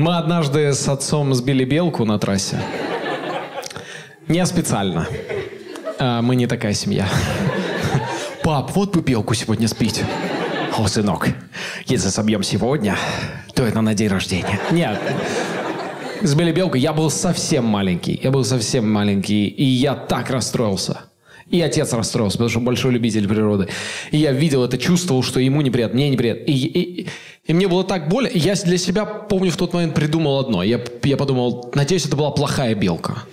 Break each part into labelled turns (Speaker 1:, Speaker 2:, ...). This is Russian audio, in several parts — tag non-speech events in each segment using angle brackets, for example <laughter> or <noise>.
Speaker 1: Мы однажды с отцом сбили белку на трассе. Не специально. А, мы не такая семья. Пап, вот бы белку сегодня сбить. О, сынок, если собьем сегодня, то это на день рождения. Нет. Сбили белку, я был совсем маленький. Я был совсем маленький, и я так расстроился. И отец расстроился, потому что большой любитель природы. И я видел это, чувствовал, что ему неприятно, мне неприятно. И, и, и мне было так больно. Я для себя, помню, в тот момент придумал одно. Я, я подумал, надеюсь, это была плохая белка,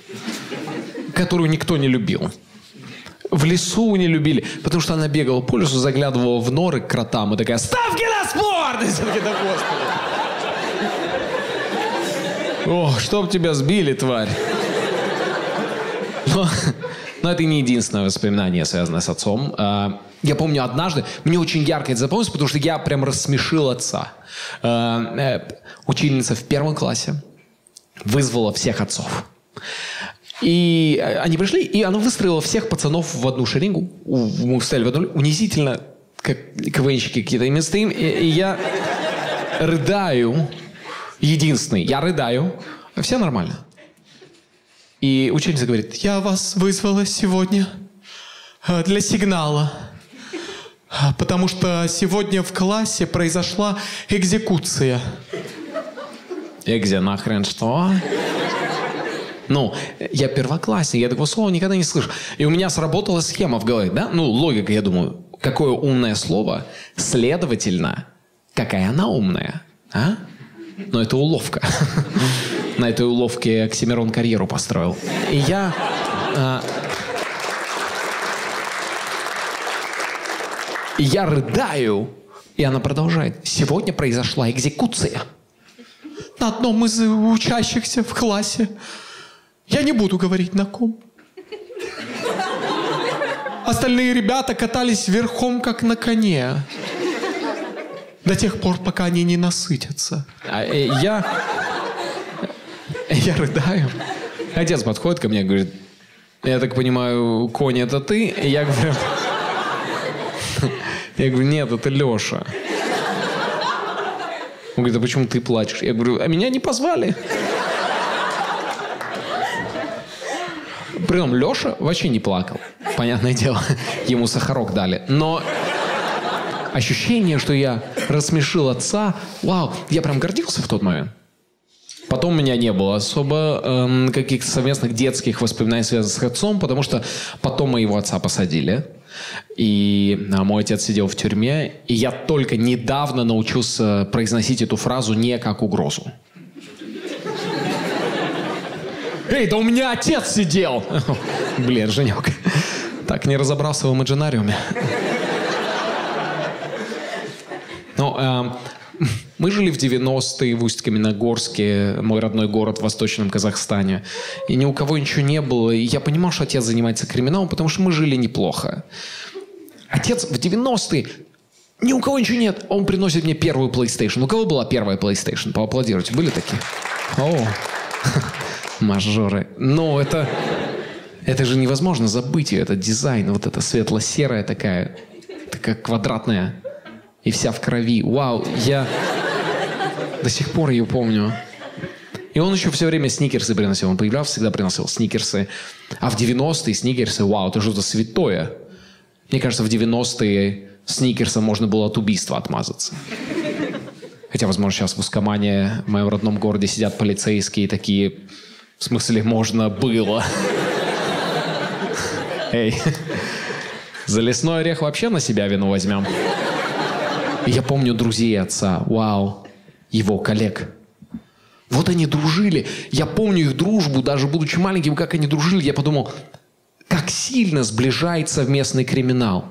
Speaker 1: которую никто не любил. В лесу не любили, потому что она бегала по лесу, заглядывала в норы к кротам и такая «Ставки на спорт!» И все таки да господи. О, чтоб тебя сбили, тварь. Но, но это не единственное воспоминание, связанное с отцом. Я помню однажды, мне очень ярко это запомнилось, потому что я прям рассмешил отца. А, э, учительница в первом классе вызвала всех отцов. И э, они пришли, и она выстроила всех пацанов в одну шеренгу. Мы встали в одну унизительно, как КВНщики какие-то. И и, и я рыдаю. Единственный. Я рыдаю. А все нормально. И учительница говорит, я вас вызвала сегодня э, для сигнала. Потому что сегодня в классе произошла экзекуция. Экзе нахрен что? Ну, я первоклассник, я такого слова никогда не слышу. И у меня сработала схема в голове, да? Ну, логика, я думаю, какое умное слово, следовательно, какая она умная, а? Но это уловка. <laughs> На этой уловке Оксимирон карьеру построил. И я... я рыдаю, и она продолжает. Сегодня произошла экзекуция. На одном из учащихся в классе я не буду говорить на ком. Остальные ребята катались верхом, как на коне. До тех пор, пока они не насытятся. А, э, я... Я рыдаю. Отец подходит ко мне и говорит, я так понимаю, конь это ты? И я говорю... Я говорю, нет, это Леша. Он говорит, а почему ты плачешь? Я говорю, а меня не позвали. Притом Леша вообще не плакал. Понятное дело, ему сахарок дали. Но ощущение, что я рассмешил отца, вау, я прям гордился в тот момент. Потом у меня не было особо эм, каких-то совместных детских воспоминаний, связанных с отцом, потому что потом моего отца посадили. И а, мой отец сидел в тюрьме, и я только недавно научился произносить эту фразу не как угрозу. Эй, да у меня отец сидел! <laughs> Блин, Женек, так не разобрался в имаджинариуме. Ну, э, мы жили в 90-е в Усть-Каменогорске, мой родной город в Восточном Казахстане. И ни у кого ничего не было. И я понимал, что отец занимается криминалом, потому что мы жили неплохо. Отец в 90-е ни у кого ничего нет. Он приносит мне первую PlayStation. У кого была первая PlayStation? Поаплодируйте. Были такие? О, <laughs> мажоры. Но это... Это же невозможно забыть ее, этот дизайн, вот эта светло-серая такая, такая квадратная и вся в крови. Вау, я до сих пор ее помню. И он еще все время сникерсы приносил. Он появлялся, всегда приносил сникерсы. А в 90-е сникерсы, вау, это что-то святое. Мне кажется, в 90-е сникерсом можно было от убийства отмазаться. Хотя, возможно, сейчас в Ускомане, в моем родном городе, сидят полицейские такие, в смысле, можно было. Эй, за лесной орех вообще на себя вину возьмем. я помню друзей отца, вау, его коллег. Вот они дружили. Я помню их дружбу, даже будучи маленьким, как они дружили. Я подумал, как сильно сближает совместный криминал.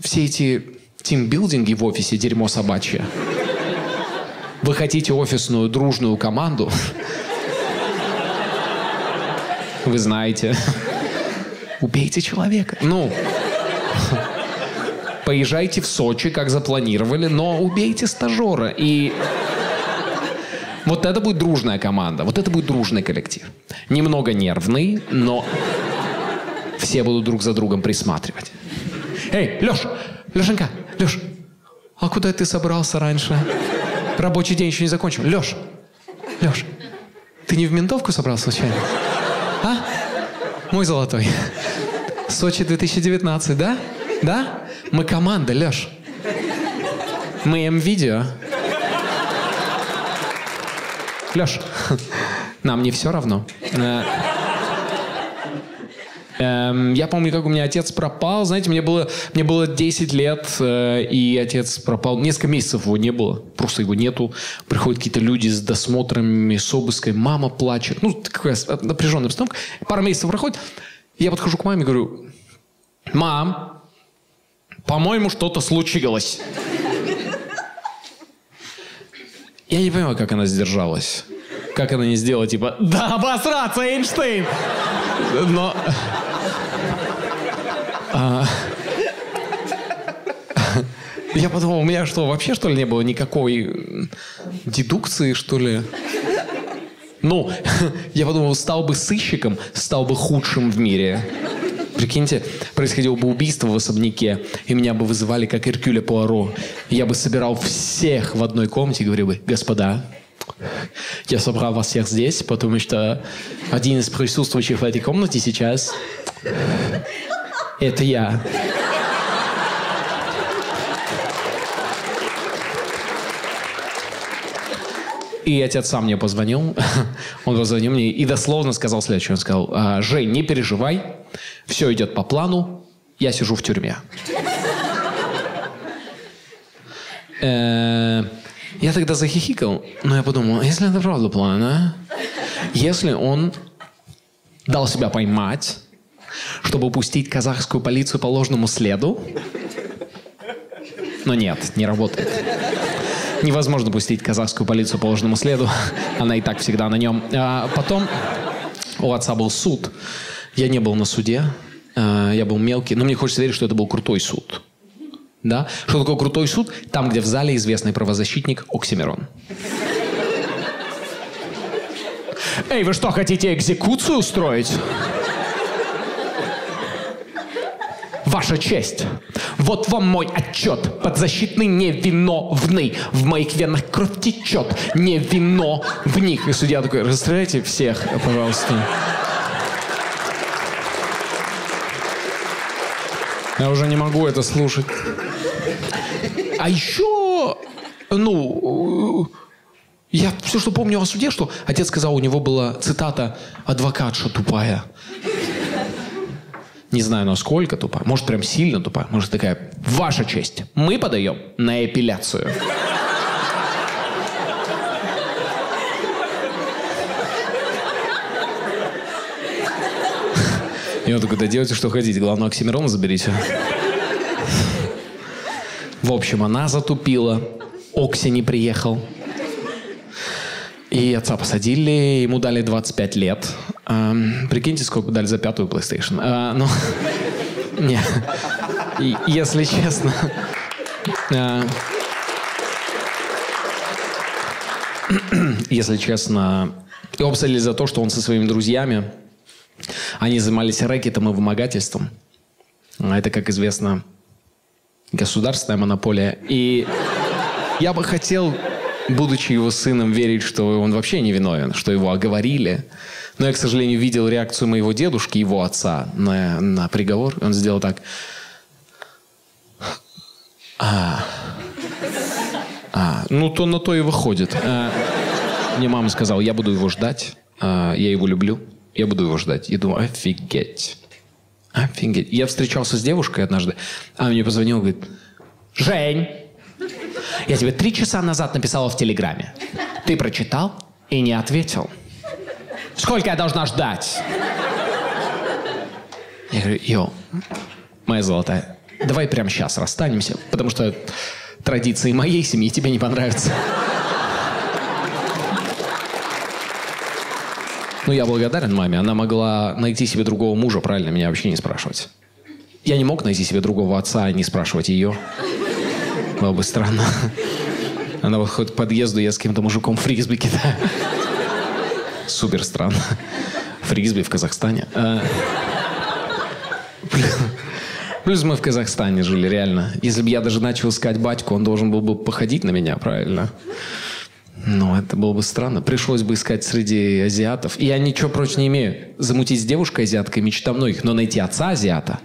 Speaker 1: Все эти тимбилдинги в офисе – дерьмо собачье. Вы хотите офисную дружную команду? Вы знаете. Убейте человека. Ну, поезжайте в Сочи, как запланировали, но убейте стажера. И вот это будет дружная команда, вот это будет дружный коллектив. Немного нервный, но все будут друг за другом присматривать. Эй, Леш, Лешенька, Леш, а куда ты собрался раньше? Рабочий день еще не закончил. Леш, Леш, ты не в ментовку собрался случайно? А? Мой золотой. Сочи 2019, да? Да? Мы команда, Леш. Мы М-видео. Леш, <laughs> нам не все равно. Э, эм, я помню, как у меня отец пропал. Знаете, мне было, мне было 10 лет, э, и отец пропал. Несколько месяцев его не было. Просто его нету. Приходят какие-то люди с досмотрами, с обыской. Мама плачет. Ну, такая напряженная обстановка. Пара месяцев проходит. Я подхожу к маме и говорю, мам, по-моему, что-то случилось. Я не понимаю, как она сдержалась. Как она не сделала, типа, да обосраться, Эйнштейн! Но... А... Я подумал, у меня что, вообще, что ли, не было никакой дедукции, что ли? Ну, <laughs> я подумал, стал бы сыщиком, стал бы худшим в мире. Прикиньте, происходило бы убийство в особняке, и меня бы вызывали как Иркюля Пуаро. Я бы собирал всех в одной комнате и говорил бы, господа, я собрал вас всех здесь, потому что один из присутствующих в этой комнате сейчас – это я. И отец сам мне позвонил. <laughs> Он позвонил мне и дословно сказал следующее. Он сказал, «А, Жень, не переживай, все идет по плану, я сижу в тюрьме. Э, я тогда захихикал, но я подумал, «А если это правда план, а? Если он дал себя поймать, чтобы упустить казахскую полицию по ложному следу, но нет, не работает. Невозможно пустить казахскую полицию по ложному следу. <laughs> Она и так всегда на нем. А потом у отца был суд. Я не был на суде. А, я был мелкий. Но мне хочется верить, что это был крутой суд. Да? Что такое крутой суд? Там, где в зале известный правозащитник Оксимирон. Эй, вы что, хотите экзекуцию устроить? Ваша честь, вот вам мой отчет. Подзащитный невиновный. В моих венах кровь течет. Не в них. И судья такой, расстреляйте всех, пожалуйста. Я уже не могу это слушать. А еще, ну, я все, что помню о суде, что отец сказал, у него была цитата «адвокатша тупая». Не знаю, насколько тупая. Может, прям сильно тупая. Может, такая, ваша честь, мы подаем на эпиляцию. И он такой, да делайте, что хотите. Главное, Оксимирона заберите. В общем, она затупила. Окси не приехал. И отца посадили, ему дали 25 лет. А, прикиньте, сколько дали за пятую PlayStation. А, ну, <laughs> не. Если честно... А, <clears throat> если честно, его посадили за то, что он со своими друзьями, они занимались рэкетом и вымогательством. Это, как известно, государственная монополия. И я бы хотел будучи его сыном, верить, что он вообще не виновен, что его оговорили. Но я, к сожалению, видел реакцию моего дедушки, его отца, на, на приговор. Он сделал так. А, а, ну то на то и выходит. А, мне мама сказала, я буду его ждать, а, я его люблю, я буду его ждать. Я думаю, офигеть. Офигеть. Я встречался с девушкой однажды, она мне позвонила, говорит, Жень, я тебе три часа назад написала в Телеграме. Ты прочитал и не ответил. Сколько я должна ждать? Я говорю, йо, моя золотая, давай прямо сейчас расстанемся, потому что традиции моей семьи тебе не понравятся. Ну, я благодарен маме. Она могла найти себе другого мужа, правильно, меня вообще не спрашивать. Я не мог найти себе другого отца и не спрашивать ее. Было бы странно. Она выходит к подъезду, я с каким-то мужиком фрисби кидаю. Супер странно. Фрисби в Казахстане. А... Плюс мы в Казахстане жили, реально. Если бы я даже начал искать батьку, он должен был бы походить на меня, правильно? Ну, это было бы странно. Пришлось бы искать среди азиатов. Я ничего прочь не имею. Замутить с девушкой азиаткой мечта многих, но найти отца азиата...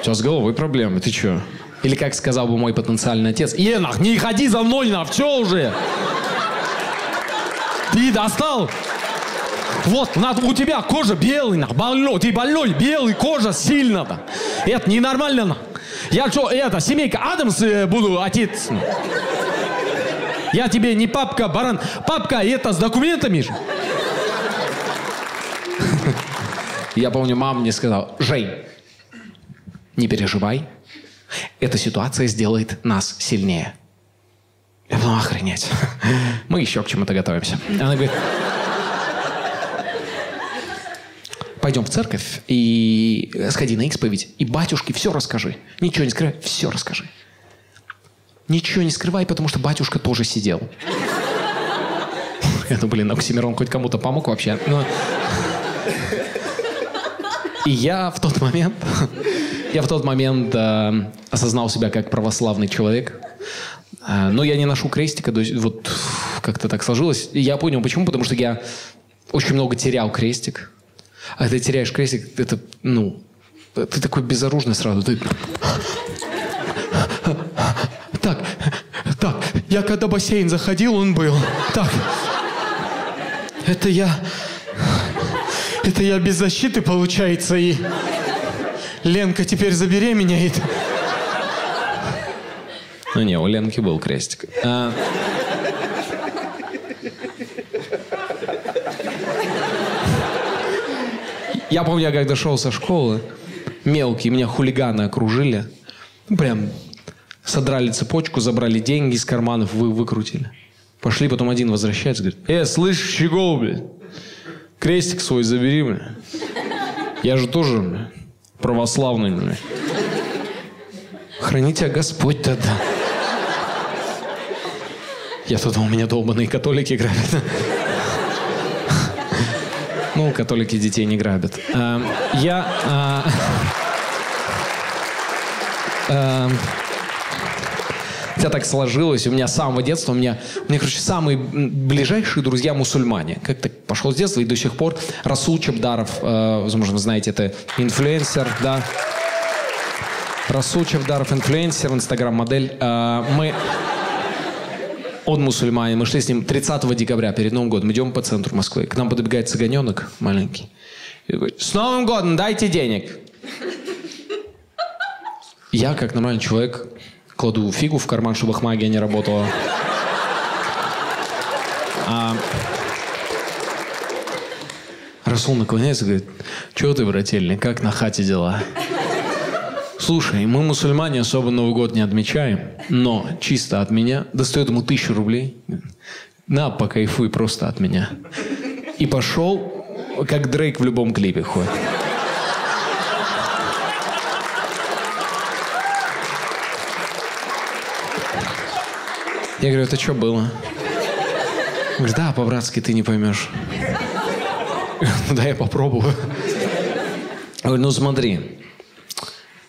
Speaker 1: Сейчас с головой проблемы, ты чё? Или как сказал бы мой потенциальный отец, Енах, не ходи за мной, на все уже! Ты достал? Вот, у тебя кожа белый, на, больной, ты больной, белый, кожа сильно. -то. Это ненормально. На. Я что, это, семейка Адамс э, буду отец. Я тебе не папка, баран. Папка, это с документами же. <laughs> Я помню, мама мне сказала, Жень, не переживай, эта ситуация сделает нас сильнее. Я думал, охренеть. <laughs> Мы еще к чему-то готовимся. Она говорит, пойдем в церковь и сходи на исповедь, и батюшке все расскажи. Ничего не скрывай, все расскажи. Ничего не скрывай, потому что батюшка тоже сидел. Я думаю, блин, Оксимирон хоть кому-то помог вообще. Но... И я в тот момент, я в тот момент э, осознал себя как православный человек. Э, но я не ношу крестика, то есть вот как-то так сложилось. И я понял, почему, потому что я очень много терял крестик. А ты теряешь крестик, это, ну, ты такой безоружный сразу. Ты... Так, так, я когда в бассейн заходил, он был. Так, это я... Это я без защиты, получается, и... Ленка теперь забеременеет. Ну не, у Ленки был крестик. А... Я помню, я когда шел со школы, мелкие, меня хулиганы окружили. Ну, прям содрали цепочку, забрали деньги из карманов, вы, выкрутили. Пошли, потом один возвращается, говорит, э, слышь, щегол, блядь, крестик свой забери, блядь. Я же тоже, блядь, православный, блядь. Храни тебя Господь тогда. Я тут у меня долбанные католики грабят. Католики детей не грабят. Эм, я... А, эм, Хотя так сложилось, у меня с самого детства, у меня, у меня, короче, самые ближайшие друзья мусульмане. Как то пошел с детства и до сих пор. Расул Чабдаров, э, возможно, вы знаете, это инфлюенсер, да. Расул Чабдаров, инфлюенсер, инстаграм-модель. Э, мы... Он мусульманин. Мы шли с ним 30 декабря перед Новым годом. Идем по центру Москвы. К нам подбегает цыганенок маленький. И говорит, с Новым годом дайте денег. Я, как нормальный человек, кладу фигу в карман, чтобы их магия не работала. А... Расул наклоняется и говорит, что ты, брательник, как на хате дела? Слушай, мы мусульмане особо Новый год не отмечаем, но чисто от меня достает ему тысячу рублей. На, покайфуй просто от меня. И пошел, как Дрейк в любом клипе ходит. Я говорю, это что было? Говорит, да, по-братски ты не поймешь. Ну да, я попробую. Говорю, ну смотри,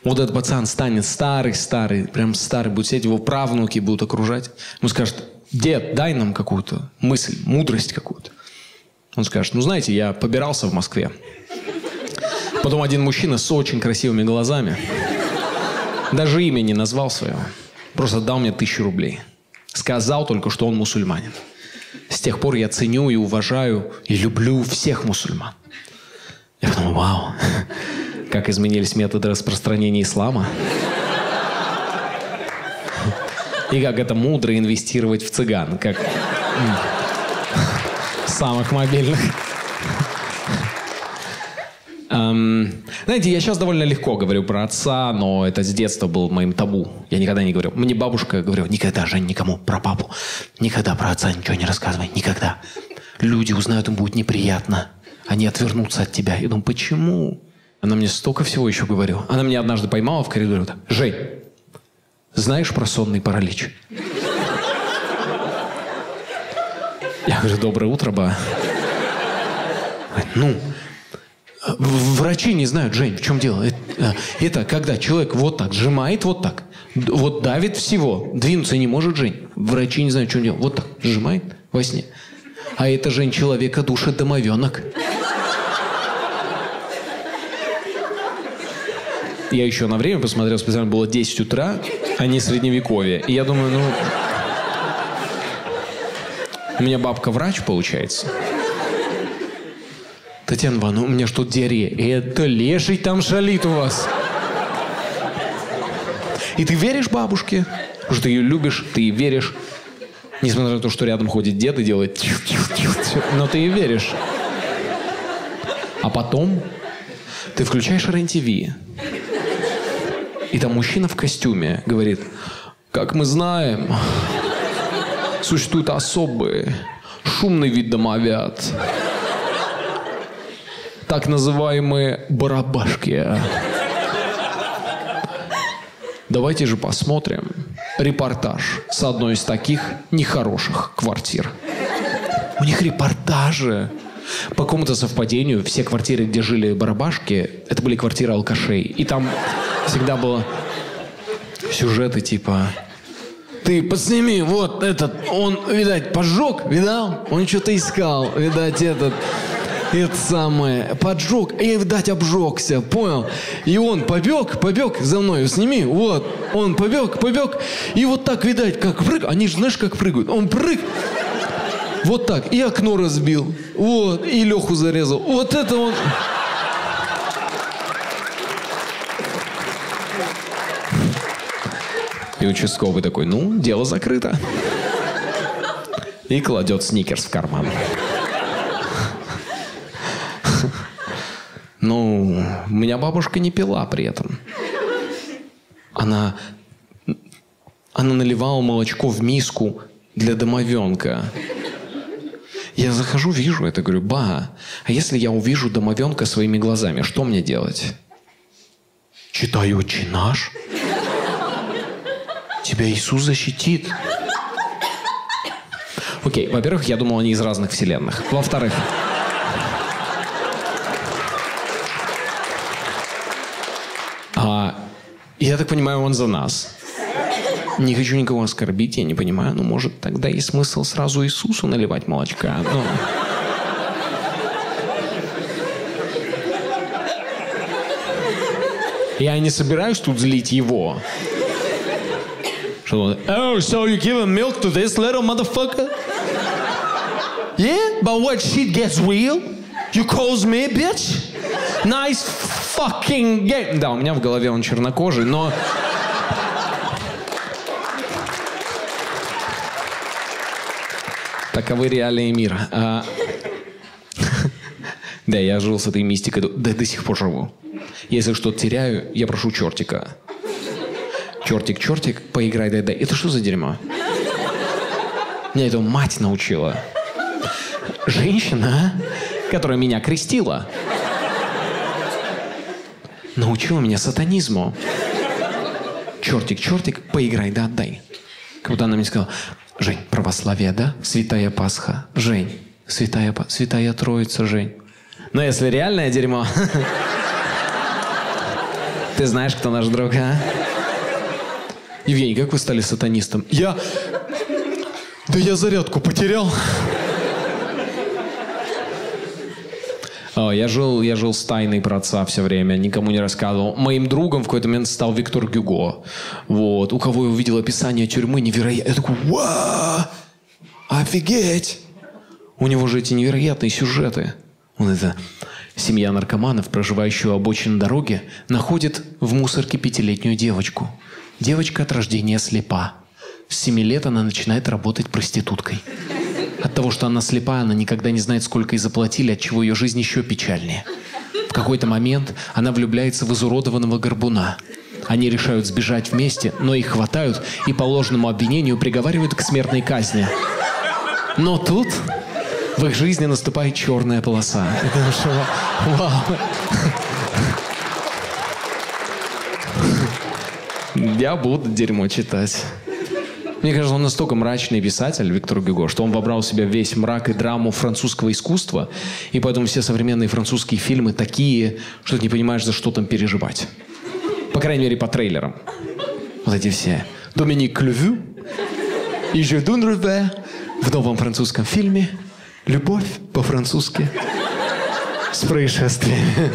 Speaker 1: вот этот пацан станет старый-старый, прям старый, будет сидеть, его правнуки будут окружать. Ему скажет, дед, дай нам какую-то мысль, мудрость какую-то. Он скажет, ну знаете, я побирался в Москве. Потом один мужчина с очень красивыми глазами, даже имя не назвал своего, просто дал мне тысячу рублей. Сказал только, что он мусульманин. С тех пор я ценю и уважаю и люблю всех мусульман. Я подумал, вау, как изменились методы распространения ислама. И как это мудро инвестировать в цыган, как самых мобильных. Um, знаете, я сейчас довольно легко говорю про отца, но это с детства был моим табу. Я никогда не говорю. Мне бабушка говорила, никогда, Жень, никому про папу. Никогда про отца ничего не рассказывай. Никогда. Люди узнают, им будет неприятно. Они отвернутся от тебя. Я думаю, почему? Она мне столько всего еще говорила. Она меня однажды поймала в коридоре. Так, Жень, знаешь про сонный паралич? Я говорю, доброе утро, ба. Ну, врачи не знают, Жень, в чем дело? А, Это когда человек вот так сжимает, вот так, вот давит всего, двинуться не может Жень. Врачи не знают, что делать. Вот так сжимает во сне. А это Жень человека душит домовенок. Я еще на время посмотрел, специально было 10 утра, а не средневековье. И я думаю, ну... У меня бабка врач, получается. Татьяна Ивановна, у меня что, диарея? Это леший там шалит у вас. И ты веришь бабушке? Потому что ты ее любишь, ты ей веришь. Несмотря на то, что рядом ходит дед и делает... тьф-тьф-тьф-тьф, Но ты ей веришь. А потом ты включаешь РЕН-ТВ. И там мужчина в костюме говорит, как мы знаем, существуют особые, шумный вид домовят. Так называемые барабашки. Давайте же посмотрим репортаж с одной из таких нехороших квартир. У них репортажи. По какому-то совпадению все квартиры, где жили барабашки, это были квартиры алкашей. И там всегда было сюжеты типа ты подсними, вот этот, он, видать, поджег, видал? Он что-то искал, видать, этот, это самое, поджег, и, видать, обжегся, понял? И он побег, побег за мной, сними, вот, он побег, побег, и вот так, видать, как прыг, они же знаешь, как прыгают, он прыг, вот так, и окно разбил, вот, и Леху зарезал, вот это он... И участковый такой, ну, дело закрыто. И кладет сникерс в карман. Ну, меня бабушка не пила при этом. Она, она наливала молочко в миску для домовенка. Я захожу, вижу это, говорю, ба, а если я увижу домовенка своими глазами, что мне делать? Читаю «Отче наш». Тебя Иисус защитит. Окей, во-первых, я думал, они из разных вселенных. Во-вторых, а, я так понимаю, он за нас. Не хочу никого оскорбить, я не понимаю, ну, может, тогда есть смысл сразу Иисусу наливать молочка. Ну. Я не собираюсь тут злить его. Что Oh, so you giving milk to this little motherfucker? Yeah, but what shit gets real? You calls me a bitch? Nice fucking game. Да, у меня в голове он чернокожий, но... Таковы реалии мира. А, <laughs> Да, я жил с этой мистикой, да до сих пор живу. Если что-то теряю, я прошу чертика. Чертик, чертик, поиграй, дай, дай. Это что за дерьмо? Меня это мать научила. Женщина, которая меня крестила. Научила меня сатанизму. Чертик, чертик, поиграй, да отдай. Как будто она мне сказала, Жень, православие, да? Святая Пасха. Жень, святая, святая Троица, Жень. Но если реальное дерьмо, ты знаешь, кто наш друг, а? Евгений, как вы стали сатанистом? Я... Да я зарядку потерял. О, я жил, я жил с тайной про отца все время, никому не рассказывал. Моим другом в какой-то момент стал Виктор Гюго. Вот. У кого я увидел описание тюрьмы невероятно. Я такой, вау! Офигеть! У него же эти невероятные сюжеты. Он это... Семья наркоманов, проживающая у обочины дороги, находит в мусорке пятилетнюю девочку. Девочка от рождения слепа. С семи лет она начинает работать проституткой. От того, что она слепая, она никогда не знает, сколько ей заплатили, от чего ее жизнь еще печальнее. В какой-то момент она влюбляется в изуродованного горбуна. Они решают сбежать вместе, но их хватают и по ложному обвинению приговаривают к смертной казни. Но тут в их жизни наступает черная полоса. Это что? Вау. Я буду дерьмо читать. Мне кажется, он настолько мрачный писатель, Виктор Гюго, что он вобрал в себя весь мрак и драму французского искусства, и поэтому все современные французские фильмы такие, что ты не понимаешь, за что там переживать. По крайней мере, по трейлерам. Вот эти все. Доминик Клювю и Жюдун Рубе в новом французском фильме «Любовь по-французски» с происшествиями.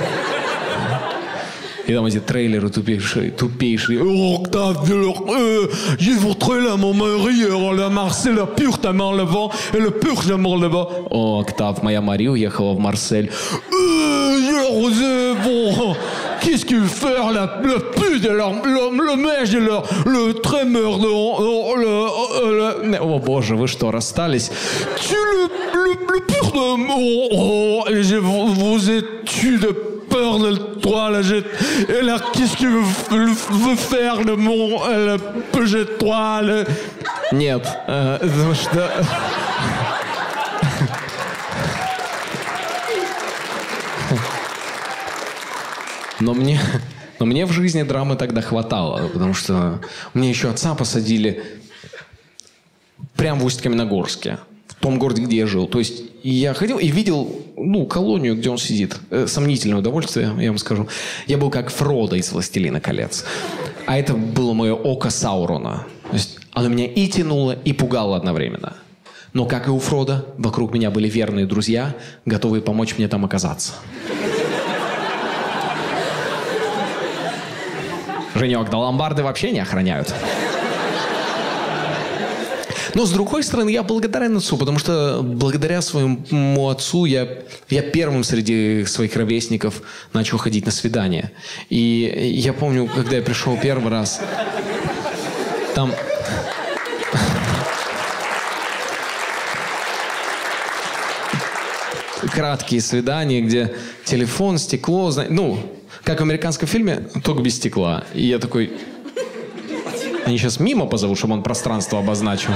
Speaker 1: И там эти трейлеры тупейшие, тупейшие. Octave de leur... Euh, j'ai votre là, mon mari, la Marseille, la pure tellement le vent, et le pur l'amour le vent. О, Октав, моя Мария уехала в Марсель. Euh, bon, qu'est-ce qu'il fait la, le pu de leur, le, le mèche de leur, le trémeur de le, le, О, боже, вы что, расстались? Tu le, le, le pur de... Oh, oh, je, vous, vous êtes tu de peur de toi, là. Et là, qu'est-ce qu'il veut, faire, le mon, le de toi, le... Нет, потому что... Но мне, но мне в жизни драмы тогда хватало, потому что мне еще отца посадили прямо в Усть-Каменогорске том городе, где я жил. То есть я ходил и видел, ну, колонию, где он сидит. Э, сомнительное удовольствие, я вам скажу. Я был как Фродо из «Властелина колец». А это было мое око Саурона. То есть оно меня и тянуло, и пугало одновременно. Но, как и у Фрода, вокруг меня были верные друзья, готовые помочь мне там оказаться. Женек, да ломбарды вообще не охраняют. Но с другой стороны, я благодарен отцу, потому что благодаря своему отцу я, я первым среди своих ровесников начал ходить на свидания. И я помню, когда я пришел первый раз, там... краткие свидания, где телефон, стекло, ну, как в американском фильме, только без стекла. И я такой, они сейчас мимо позовут, чтобы он пространство обозначил.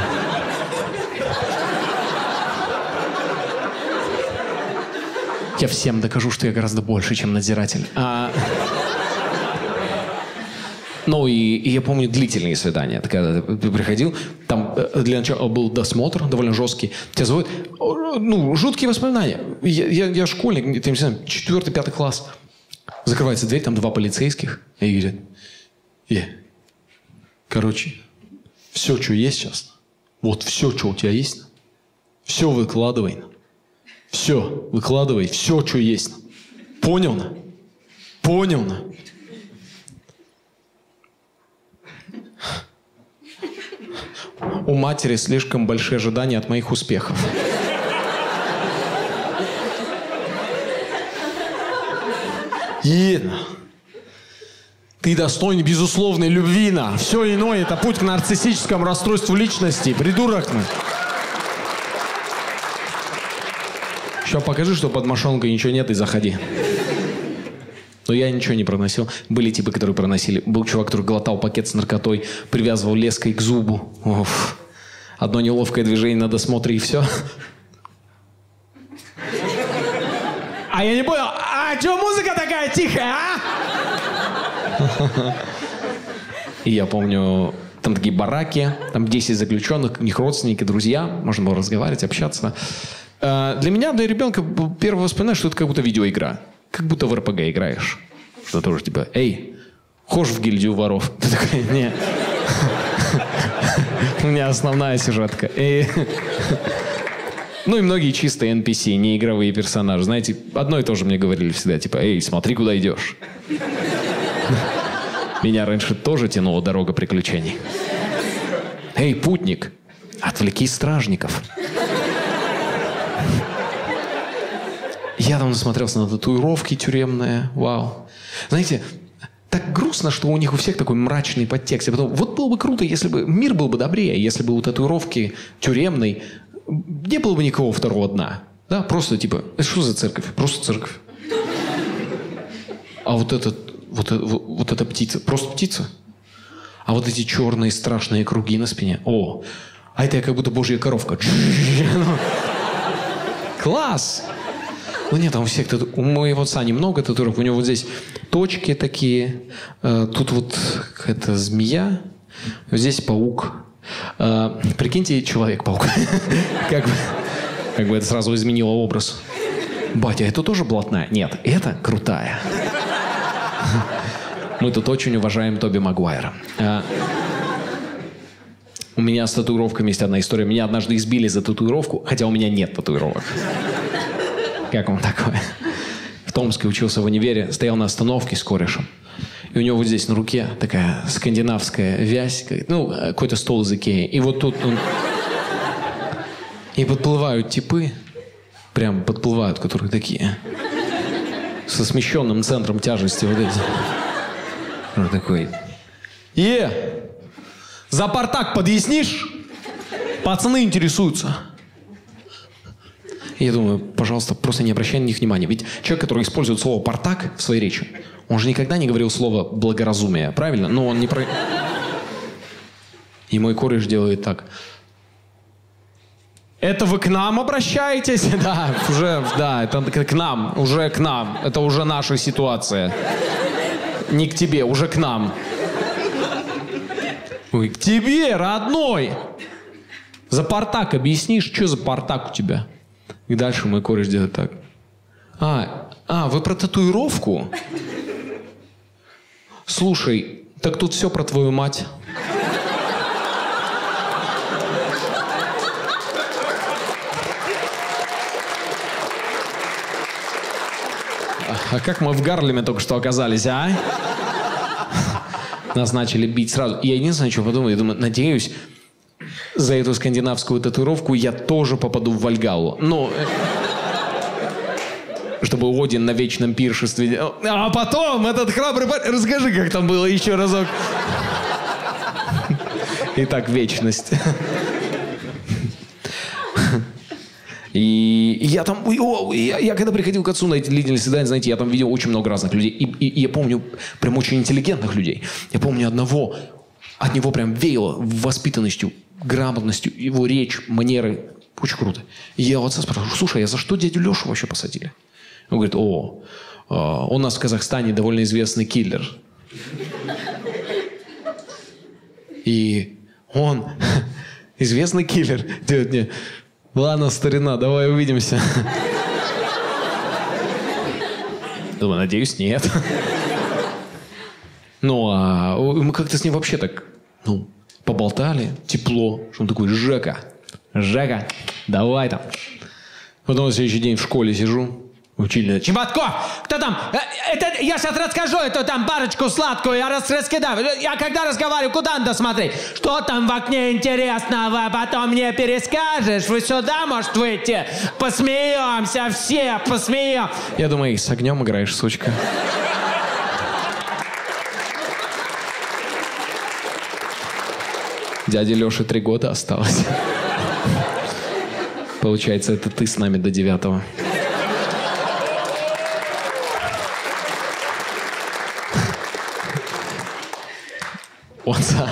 Speaker 1: Я всем докажу, что я гораздо больше, чем надзиратель. А... Ну и, и я помню длительные свидания. Ты когда ты приходил, там э, для начала был досмотр довольно жесткий. Тебя зовут, ну, жуткие воспоминания. Я, я, я школьник, ты, не знаю, четвертый, пятый класс. Закрывается дверь, там два полицейских. И говорят, Короче, все, что есть сейчас, вот все, что у тебя есть, все выкладывай. Все, выкладывай, все, что есть. Понял? На? Понял? На? У матери слишком большие ожидания от моих успехов. Едно. Ты достоин безусловной любви, на. Все иное – это путь к нарциссическому расстройству личности. Придурок, мы. Еще покажи, что под мошонкой ничего нет, и заходи. Но я ничего не проносил. Были типы, которые проносили. Был чувак, который глотал пакет с наркотой, привязывал леской к зубу. Оф. Одно неловкое движение на досмотре, и все. А я не понял, а что музыка такая тихая, а? И я помню, там такие бараки, там 10 заключенных, у них родственники, друзья, можно было разговаривать, общаться. Э, для меня, для ребенка, первое воспоминание, что это как будто видеоигра. Как будто в РПГ играешь. Что тоже типа, эй, хошь в гильдию воров? <laughs> Ты такой, не. <laughs> У меня основная сюжетка. <laughs> Ну и многие чистые NPC, не игровые персонажи. Знаете, одно и то же мне говорили всегда, типа, эй, смотри, куда идешь. Меня раньше тоже тянула дорога приключений. Эй, путник, отвлеки стражников. Я там насмотрелся на татуировки тюремные. Вау. Знаете, так грустно, что у них у всех такой мрачный подтекст. Я потом, вот было бы круто, если бы мир был бы добрее, если бы у татуировки тюремной не было бы никого второго дна. Да, просто типа, что за церковь? Просто церковь. А вот этот вот, вот, вот эта птица, просто птица. А вот эти черные страшные круги на спине. О, а это я как будто божья коровка. <laughs> Класс! Ну нет, там у всех, у моего отца немного татуировок, у него вот здесь точки такие, э, тут вот какая-то змея, здесь паук. Э, прикиньте, человек-паук. <laughs> как, бы, как бы это сразу изменило образ. Батя, это тоже блатная? Нет, это крутая. Мы тут очень уважаем Тоби Магуайра. А, у меня с татуировками есть одна история. Меня однажды избили за татуировку, хотя у меня нет татуировок. Как вам такое? В Томске учился в универе, стоял на остановке с корешем. И у него вот здесь на руке такая скандинавская вязь, ну, какой-то стол из Икеи. И вот тут он... И подплывают типы, прям подплывают, которые такие, со смещенным центром тяжести вот эти. Он такой, е, за портак подъяснишь? Пацаны интересуются. Я думаю, пожалуйста, просто не обращай на них внимания. Ведь человек, который использует слово «портак» в своей речи, он же никогда не говорил слово «благоразумие», правильно? Но он не про... И мой кореш делает так. Это вы к нам обращаетесь? <laughs> Да, уже, да, это к нам, уже к нам. Это уже наша ситуация. Не к тебе, уже к нам. К тебе, родной! За портак объяснишь, что за портак у тебя? И дальше мой кореш делает так. А, а, вы про татуировку? Слушай, так тут все про твою мать. А как мы в Гарлеме только что оказались, а? Нас начали бить сразу. Я единственное, что подумал, я думаю, надеюсь, за эту скандинавскую татуировку я тоже попаду в Вальгалу. Ну, чтобы Один на вечном пиршестве... А потом этот храбрый парень... Расскажи, как там было еще разок. Итак, вечность. И я там, о, я, я когда приходил к отцу на эти длительные свидания, знаете, я там видел очень много разных людей. И, и, и я помню прям очень интеллигентных людей. Я помню одного, от него прям веяло воспитанностью, грамотностью, его речь, манеры. Очень круто. И я у отца спрашиваю, слушай, а за что дядю Лешу вообще посадили? Он говорит, о, а, он у нас в Казахстане довольно известный киллер. И он, <laughs> известный киллер, делает мне, ладно, старина, давай увидимся. Думаю, надеюсь, нет. Ну, а мы как-то с ним вообще так, ну, поболтали, тепло. Что он такой, Жека, Жека, давай там. Потом на следующий день в школе сижу, Учили. Чеботков! Кто там? Э, это, я сейчас расскажу эту там парочку сладкую, я рас, раскидаю. Я когда разговариваю, куда надо смотреть? Что там в окне интересного? Потом мне перескажешь. Вы сюда, может, выйти? Посмеемся все, посмеем. Я думаю, с огнем играешь, сучка. Дяде Леше три года осталось. Получается, это ты с нами до девятого. У отца,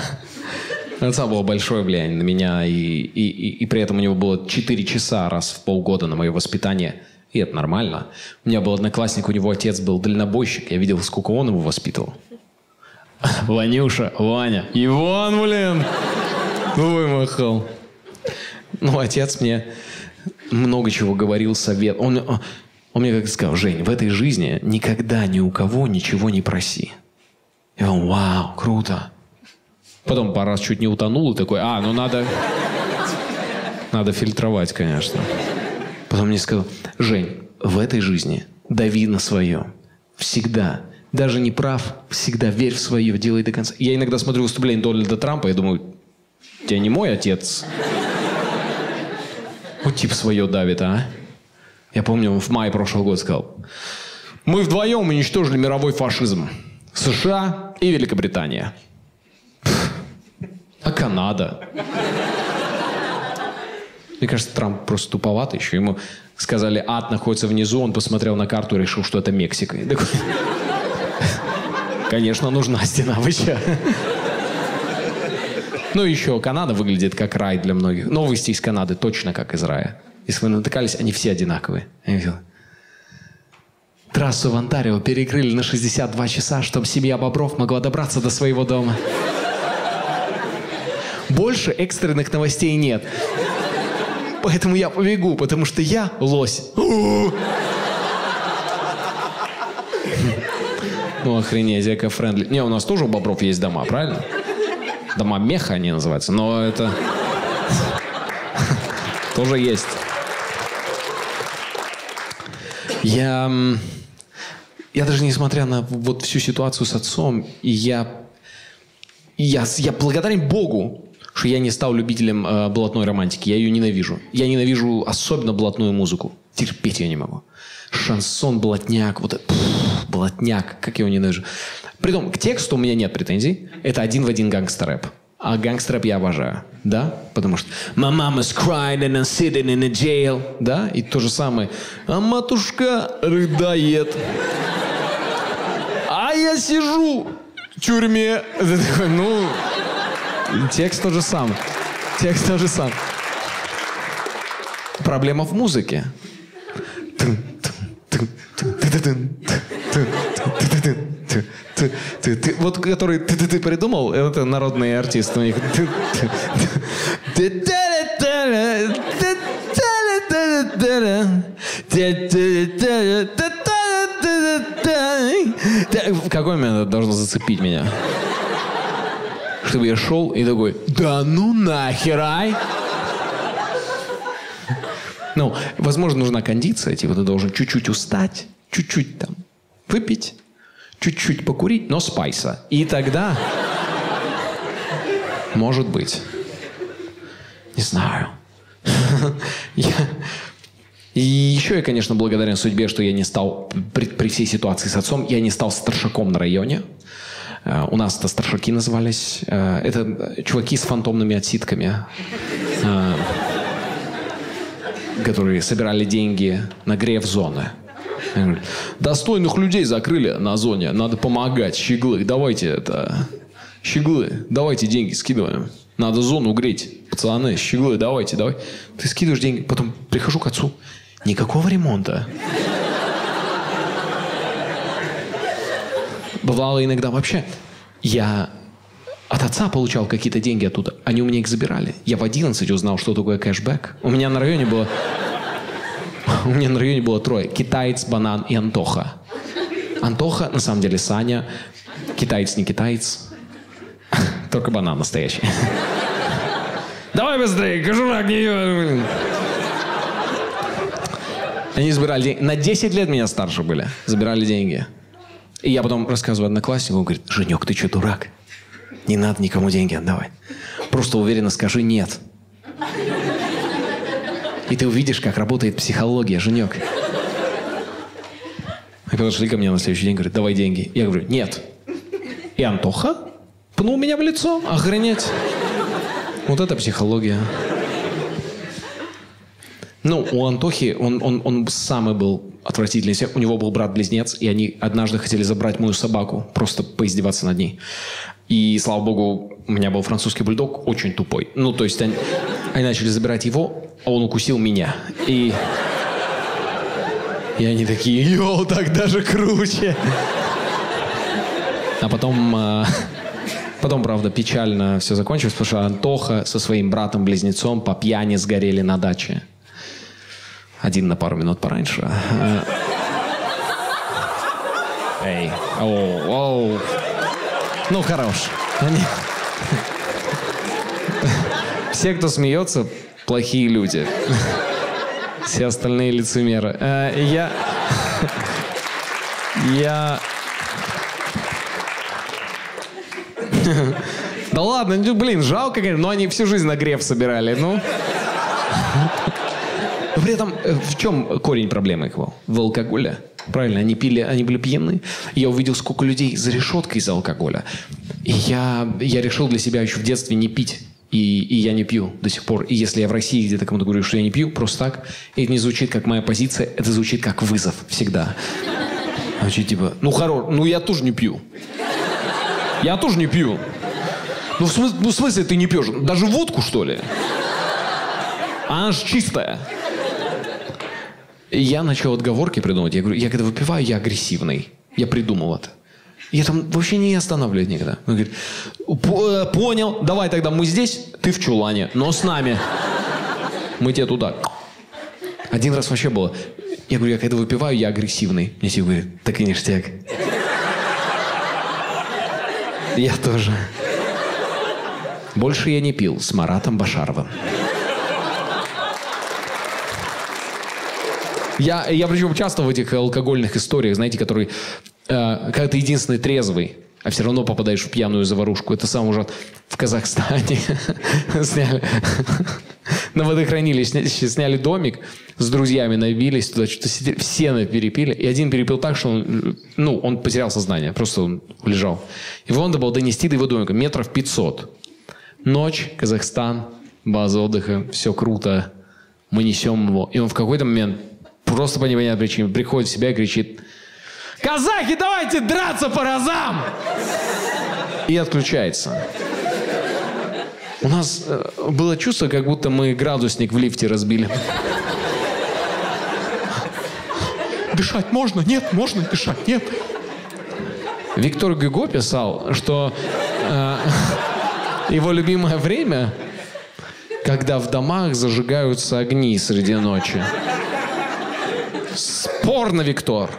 Speaker 1: у отца было большое влияние на меня, и, и, и, и при этом у него было 4 часа раз в полгода на мое воспитание. И это нормально. У меня был одноклассник, у него отец был дальнобойщик. Я видел, сколько он его воспитывал. <laughs> Ванюша, Ваня. Иван, блин! Вымахал. Ну, отец мне много чего говорил, совет. Он, он мне как сказал, Жень, в этой жизни никогда ни у кого ничего не проси. И он, вау, круто. Потом пару раз чуть не утонул и такой, а, ну надо... Надо фильтровать, конечно. Потом мне сказал, Жень, в этой жизни дави на свое. Всегда. Даже не прав, всегда верь в свое, делай до конца. Я иногда смотрю выступление Дональда Трампа и думаю, тебя не мой отец. Вот тип свое давит, а? Я помню, он в мае прошлого года сказал, мы вдвоем уничтожили мировой фашизм. США и Великобритания. А Канада? Мне кажется, Трамп просто туповатый еще. Ему сказали, ад находится внизу, он посмотрел на карту и решил, что это Мексика. Конечно, нужна стена, вы че? Ну, еще Канада выглядит как рай для многих. Новости из Канады точно как из рая. Если вы натыкались, они все одинаковые. Трассу в Онтарио перекрыли на 62 часа, чтобы семья бобров могла добраться до своего дома. Больше экстренных новостей нет. Поэтому я побегу, потому что я лось. Ну охренеть, эко-френдли. Не, у нас тоже у бобров есть дома, правильно? Дома меха они называются, но это тоже есть. Я, я даже несмотря на вот всю ситуацию с отцом, я, я, я благодарен Богу, что я не стал любителем э, блатной романтики. Я ее ненавижу. Я ненавижу особенно блатную музыку. Терпеть я не могу. Шансон, блатняк, вот это, пфф, блатняк, как я его ненавижу. Притом, к тексту у меня нет претензий. Это один в один гангстер-рэп. А гангстер-рэп я обожаю. Да? Потому что «My mama's crying and I'm sitting in a jail». Да? И то же самое. А матушка рыдает. А я сижу в тюрьме. <laughs> Ну, текст тот же сам. Текст тот же сам. Проблема в музыке. Вот который ты, ты, ты придумал, это народный артист у них. Какой момент должно зацепить меня? Чтобы я шел и такой, да ну нахер, ай! Ну, возможно, нужна кондиция, типа ты должен чуть-чуть устать, чуть-чуть там выпить, чуть-чуть покурить, но спайса. И тогда, может быть, не знаю. <laughs> И еще я, конечно, благодарен судьбе, что я не стал, при, при всей ситуации с отцом, я не стал старшаком на районе. Uh, у нас это старшаки назывались. Uh, это чуваки с фантомными отсидками. Uh, которые собирали деньги на греф зоны. Достойных людей закрыли на зоне. Надо помогать. Щеглы, давайте это... Щеглы, давайте деньги скидываем. Надо зону греть. Пацаны, щеглы, давайте, давай. Ты скидываешь деньги, потом прихожу к отцу. Никакого ремонта. Бывало иногда вообще. Я от отца получал какие-то деньги оттуда. Они у меня их забирали. Я в 11 узнал, что такое кэшбэк. У меня на районе было... <laughs> У меня на районе было трое. Китаец, банан и Антоха. Антоха, на самом деле, Саня. Китаец, не китаец. <laughs> Только банан настоящий. <laughs> Давай быстрее, кожурак не... Они забирали деньги. На 10 лет меня старше были. Забирали деньги. И я потом рассказываю однокласснику, он говорит, Женек, ты что, дурак? Не надо никому деньги отдавать. Просто уверенно скажи «нет». И ты увидишь, как работает психология, Женек. И подошли ко мне на следующий день, говорят, давай деньги. Я говорю, нет. И Антоха пнул меня в лицо. Охренеть. Вот это психология. Ну, у Антохи, он, он, он самый был отвратительный. У него был брат-близнец, и они однажды хотели забрать мою собаку, просто поиздеваться над ней. И, слава богу, у меня был французский бульдог очень тупой. Ну, то есть они, они начали забирать его, а он укусил меня. И, и они такие, йоу, так даже круче. А потом, а, потом, правда, печально все закончилось, потому что Антоха со своим братом-близнецом по пьяни сгорели на даче. Один на пару минут пораньше. Эй, оу, оу. Ну, хорош. Все, кто смеется, плохие люди. Все остальные лицемеры. Э, я... Я... Да ладно, ну, блин, жалко, но они всю жизнь на греф собирали, ну. Но при этом э, в чем корень проблемы их был? В алкоголе. Правильно, они пили, они были пьяны. Я увидел, сколько людей за решеткой из-за алкоголя. И я, я решил для себя еще в детстве не пить. И, и я не пью до сих пор. И если я в России где-то кому-то говорю, что я не пью, просто так, это не звучит как моя позиция, это звучит как вызов всегда. Значит, типа, ну хорош, ну я тоже не пью. Я тоже не пью. Ну в, смысле, ну в смысле ты не пьешь? Даже водку, что ли? Она же чистая. Я начал отговорки придумывать. Я говорю, я когда выпиваю, я агрессивный. Я придумал это. Я там вообще не останавливает никогда. Он говорит, э, понял, давай тогда мы здесь, ты в чулане, но с нами. Мы тебе туда. Один раз вообще было. Я говорю, я когда выпиваю, я агрессивный. Мне все говорят, так и ништяк. Я тоже. Больше я не пил с Маратом Башаровым. Я, я причем часто в этих алкогольных историях, знаете, которые, э, когда ты единственный трезвый, а все равно попадаешь в пьяную заварушку. Это сам уже в Казахстане <laughs> сняли. <laughs> На водохранилище сняли домик, с друзьями набились туда, что-то сидели, все перепили. И один перепил так, что он, ну, он потерял сознание, просто он лежал. Его надо было донести до его домика метров 500. Ночь, Казахстан, база отдыха, все круто. Мы несем его. И он в какой-то момент просто по непонятной причине приходит в себя и кричит, «Казахи, давайте драться по разам!» И отключается. У нас э, было чувство, как будто мы градусник в лифте разбили. Дышать можно? Нет, можно дышать? Нет. Виктор Гюго писал, что э, его любимое время, когда в домах зажигаются огни среди ночи. Спорно, Виктор.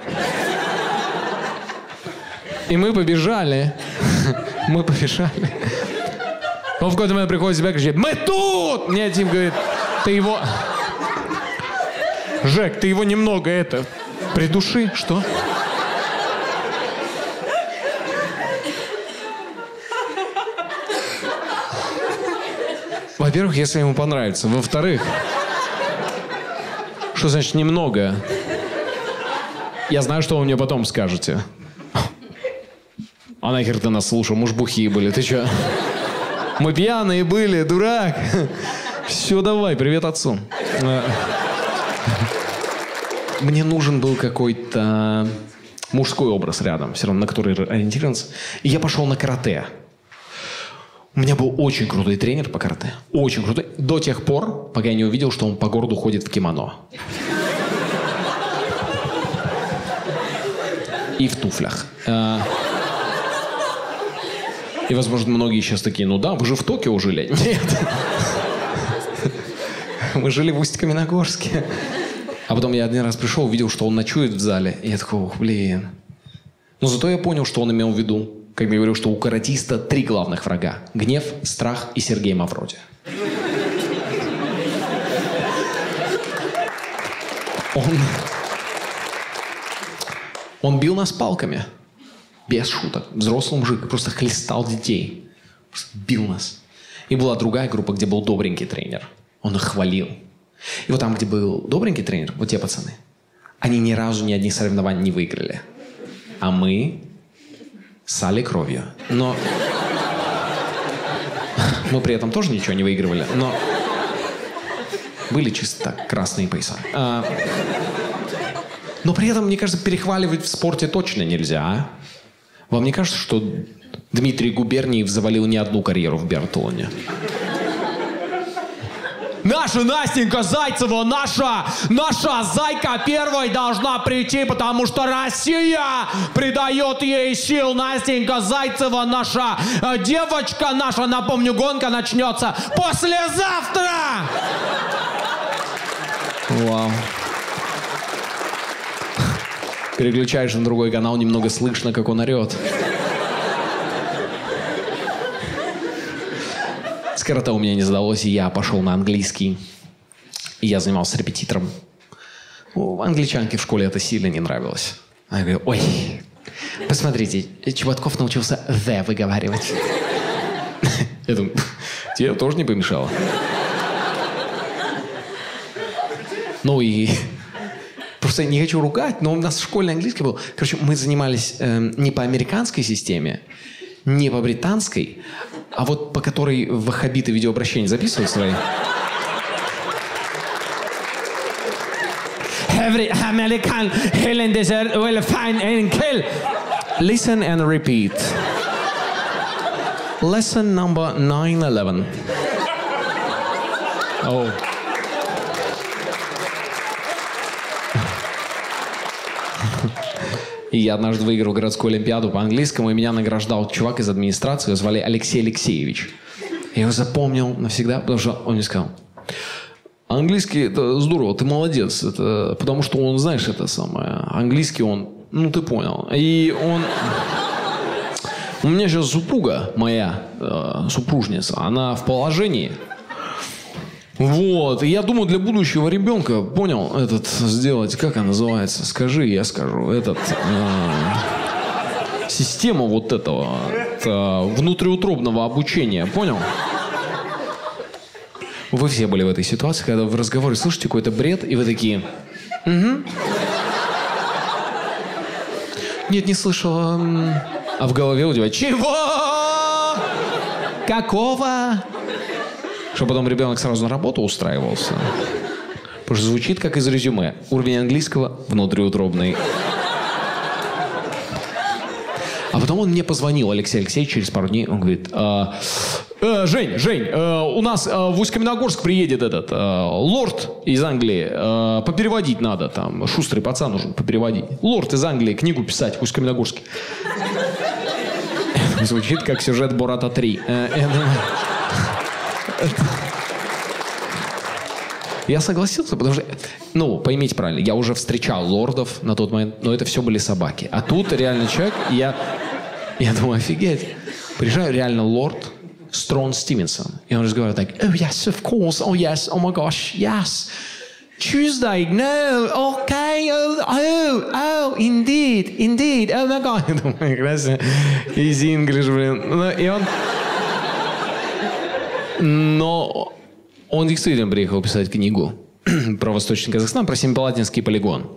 Speaker 1: И мы побежали. <laughs> Мы побежали. Он в какой-то момент приходит себя и кричит, мы тут! Мне Тим говорит, ты его... Жек, ты его немного это... Придуши, что? Во-первых, если ему понравится. Во-вторых, что значит немного? Я знаю, что вы мне потом скажете. А нахер ты нас слушал? Муж бухие были. Ты что? Мы пьяные были, дурак. Все, давай, привет отцу. Мне нужен был какой-то мужской образ рядом, все равно на который ориентировался. И я пошел на карате. У меня был очень крутой тренер по карате. Очень крутой. До тех пор, пока я не увидел, что он по городу ходит в кимоно. И в туфлях. А, и, возможно, многие сейчас такие, ну да, вы же в Токио жили. <laughs> Нет. <laughs> Мы жили в Усть-Каменогорске. А потом я один раз пришел, увидел, что он ночует в зале. И я такой, ух, блин. Но зато я понял, что он имел в виду как я говорил, что у каратиста три главных врага. Гнев, страх и Сергей Мавроди. Он, он бил нас палками. Без шуток. Взрослый мужик просто хлестал детей. Просто бил нас. И была другая группа, где был добренький тренер. Он их хвалил. И вот там, где был добренький тренер, вот те пацаны, они ни разу ни одних соревнований не выиграли. А мы сали кровью. Но мы при этом тоже ничего не выигрывали, но были чисто так, красные пояса. А... Но при этом, мне кажется, перехваливать в спорте точно нельзя. Вам не кажется, что Дмитрий Губерниев завалил не одну карьеру в биатлоне? Наша Настенька Зайцева, наша, наша зайка первой должна прийти, потому что Россия придает ей сил. Настенька Зайцева, наша э, девочка наша, напомню, гонка начнется послезавтра. Вау. Переключаешь на другой канал, немного слышно, как он орет. Скорота у меня не сдалось, и я пошел на английский. И я занимался репетитором. У англичанки в школе это сильно не нравилось. Она говорит, ой, посмотрите, Чеботков научился «the» выговаривать. Я думаю, тебе тоже не помешало. Ну и просто не хочу ругать, но у нас школьный английский был. Короче, мы занимались э, не по американской системе, не по британской, а вот по которой ваххабиты видеообращения записывают свои? Every American killing desert will find and kill. Listen and repeat. Lesson number 911. Oh. Я однажды выиграл городскую олимпиаду по английскому, и меня награждал чувак из администрации, его звали Алексей Алексеевич. Я его запомнил навсегда, потому что он мне сказал, английский это здорово, ты молодец, это, потому что он, знаешь, это самое, английский он, ну ты понял. И он... У меня сейчас супруга моя, э, супружница, она в положении. Вот, и я думаю, для будущего ребенка, понял, этот сделать, как она называется, скажи, я скажу, этот, э, система вот этого э, внутриутробного обучения, понял? Вы все были в этой ситуации, когда в разговоре слышите какой-то бред, и вы такие, угу. Нет, не слышала. А в голове у тебя чего? Какого? Чтобы потом ребенок сразу на работу устраивался. Потому что звучит как из резюме. Уровень английского внутриутробный. А потом он мне позвонил, Алексей Алексеевич, через пару дней. Он говорит, а, э, Жень, Жень, э, у нас э, в Усть-Каменогорск приедет этот э, лорд из Англии. Э, попереводить надо там. Шустрый пацан нужен попереводить. Лорд из Англии книгу писать в Усть-Каменогорске. <laughs> Звучит как сюжет Бората 3. Э, я думаю, я согласился, потому что, ну, поймите правильно, я уже встречал лордов на тот момент, но это все были собаки. А тут реально человек, я, я думаю, офигеть. Приезжаю реально лорд Строн Стивенсон. И он разговаривает так, oh yes, of course, oh yes, oh my gosh, yes. Tuesday, no, okay, oh, oh, oh, indeed, indeed, oh my god. <laughs> Я думаю. Easy English, блин. Ну, и он... Но он действительно приехал писать книгу <clears throat> про Восточный Казахстан, про Семипалатинский полигон.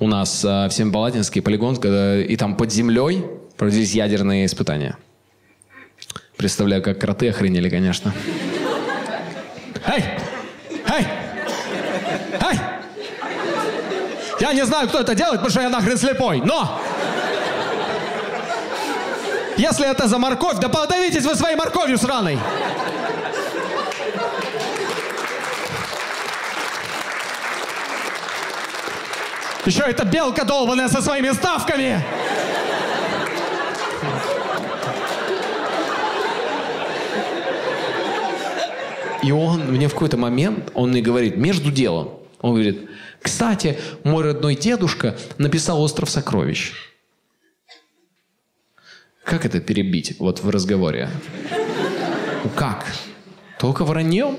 Speaker 1: У нас в Семипалатинский полигон, и там под землей проводились ядерные испытания. Представляю, как кроты охренели, конечно. Эй! Эй! Эй! Я не знаю, кто это делает, потому что я нахрен слепой, но... Если это за морковь, да подавитесь вы своей морковью сраной! Еще эта белка долбаная со своими ставками! И он мне в какой-то момент, он мне говорит, между делом, он говорит, кстати, мой родной дедушка написал «Остров сокровищ». Как это перебить вот в разговоре? Как? Только враньем?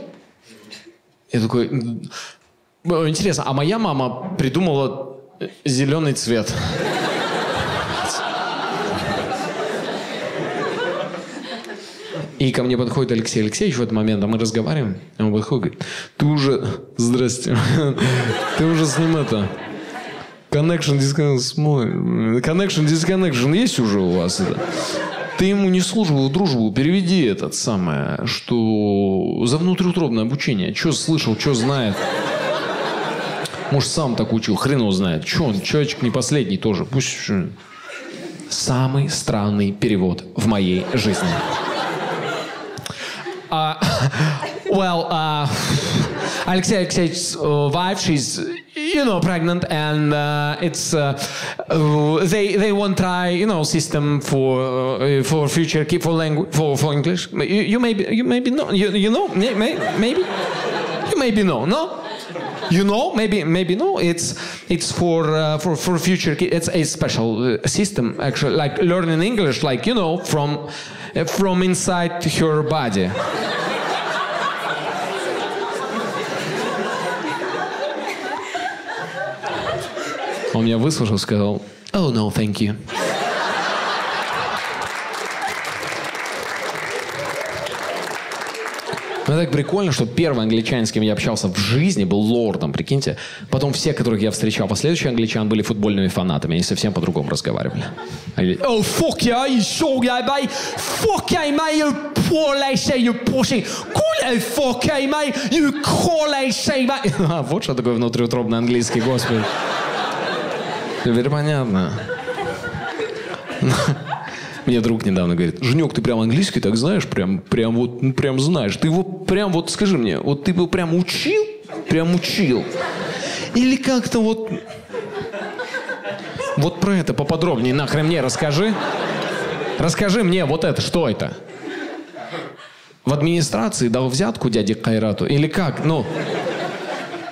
Speaker 1: Я такой, интересно, а моя мама придумала зеленый цвет. И ко мне подходит Алексей Алексеевич в этот момент, а мы разговариваем. И он подходит говорит, ты уже... Здрасте. <laughs> Ты уже с ним это... Connection, disconnection. Connection, disconnection есть уже у вас это? Ты ему не службу, дружбу, переведи этот самое, что за внутриутробное обучение. Что слышал, что знает. Может, сам так учил, хрен его знает. Че он, человечек не последний тоже. Пусть... Самый странный перевод в моей жизни. Uh, <laughs> well, uh, Alexei Alexei's uh, wife, she's you know pregnant, and uh, it's uh, uh, they they won't try you know system for for future for language for for English. You, you maybe you maybe know you you know maybe maybe you maybe know no. You know, maybe, maybe no. It's it's for uh, for for future. It's a special system actually, like learning English, like you know, from from inside her body. Он меня выслушал, сказал, oh no, thank you. Ну, так прикольно, что первый англичанин, с кем я общался в жизни, был лордом, прикиньте. Потом все, которых я встречал, последующие англичан, были футбольными фанатами. Они совсем по-другому разговаривали. Они, oh, fuck yeah, you såg jag mig? Fuck yeah, mig, you poor sig, you pushing. Коля, fuck yeah, mig, you коля sig, <laughs> Вот что такое внутриутробный английский, господи. Теперь понятно. Мне друг недавно говорит, Женек, ты прям английский так знаешь, прям, прям вот, ну, прям знаешь. Ты его прям вот, скажи мне, вот ты его прям учил? Прям учил? Или как-то вот... Вот про это поподробнее нахрен мне расскажи. Расскажи мне вот это, что это? В администрации дал взятку дяде Кайрату? Или как? Ну,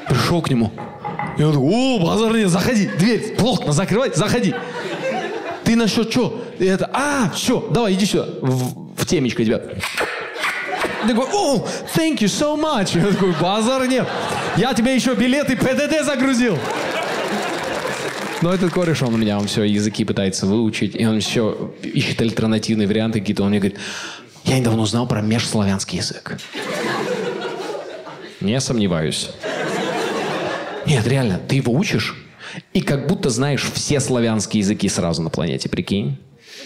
Speaker 1: пришел к нему. И он о, базар заходи, дверь плотно закрывай, заходи. Ты насчет что? И это, а, все, давай, иди сюда. В, в темечко тебя. Я такой, о, thank you so much. Я такой, базар нет. Я тебе еще билеты ПДД загрузил. Но этот кореш, он у меня, он все языки пытается выучить, и он еще ищет альтернативные варианты какие-то. Он мне говорит, я недавно узнал про межславянский язык. Не сомневаюсь. Нет, реально, ты его учишь, и как будто знаешь все славянские языки сразу на планете, прикинь.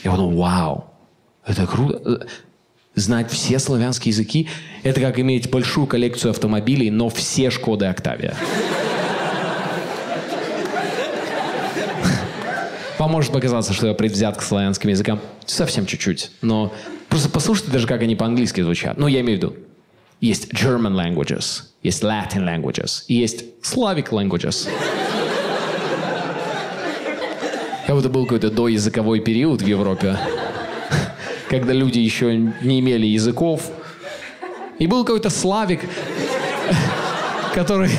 Speaker 1: Я подумал, вау, это круто. Знать все славянские языки – это как иметь большую коллекцию автомобилей, но все Шкоды Октавия. Вам может показаться, что я предвзят к славянским языкам. Совсем чуть-чуть. Но просто послушайте даже, как они по-английски звучат. Ну, я имею в виду. Есть German languages, есть Latin languages, есть Slavic languages. Как будто был какой-то доязыковой период в Европе, <laughs> когда люди еще не имели языков. И был какой-то славик, <laughs> который,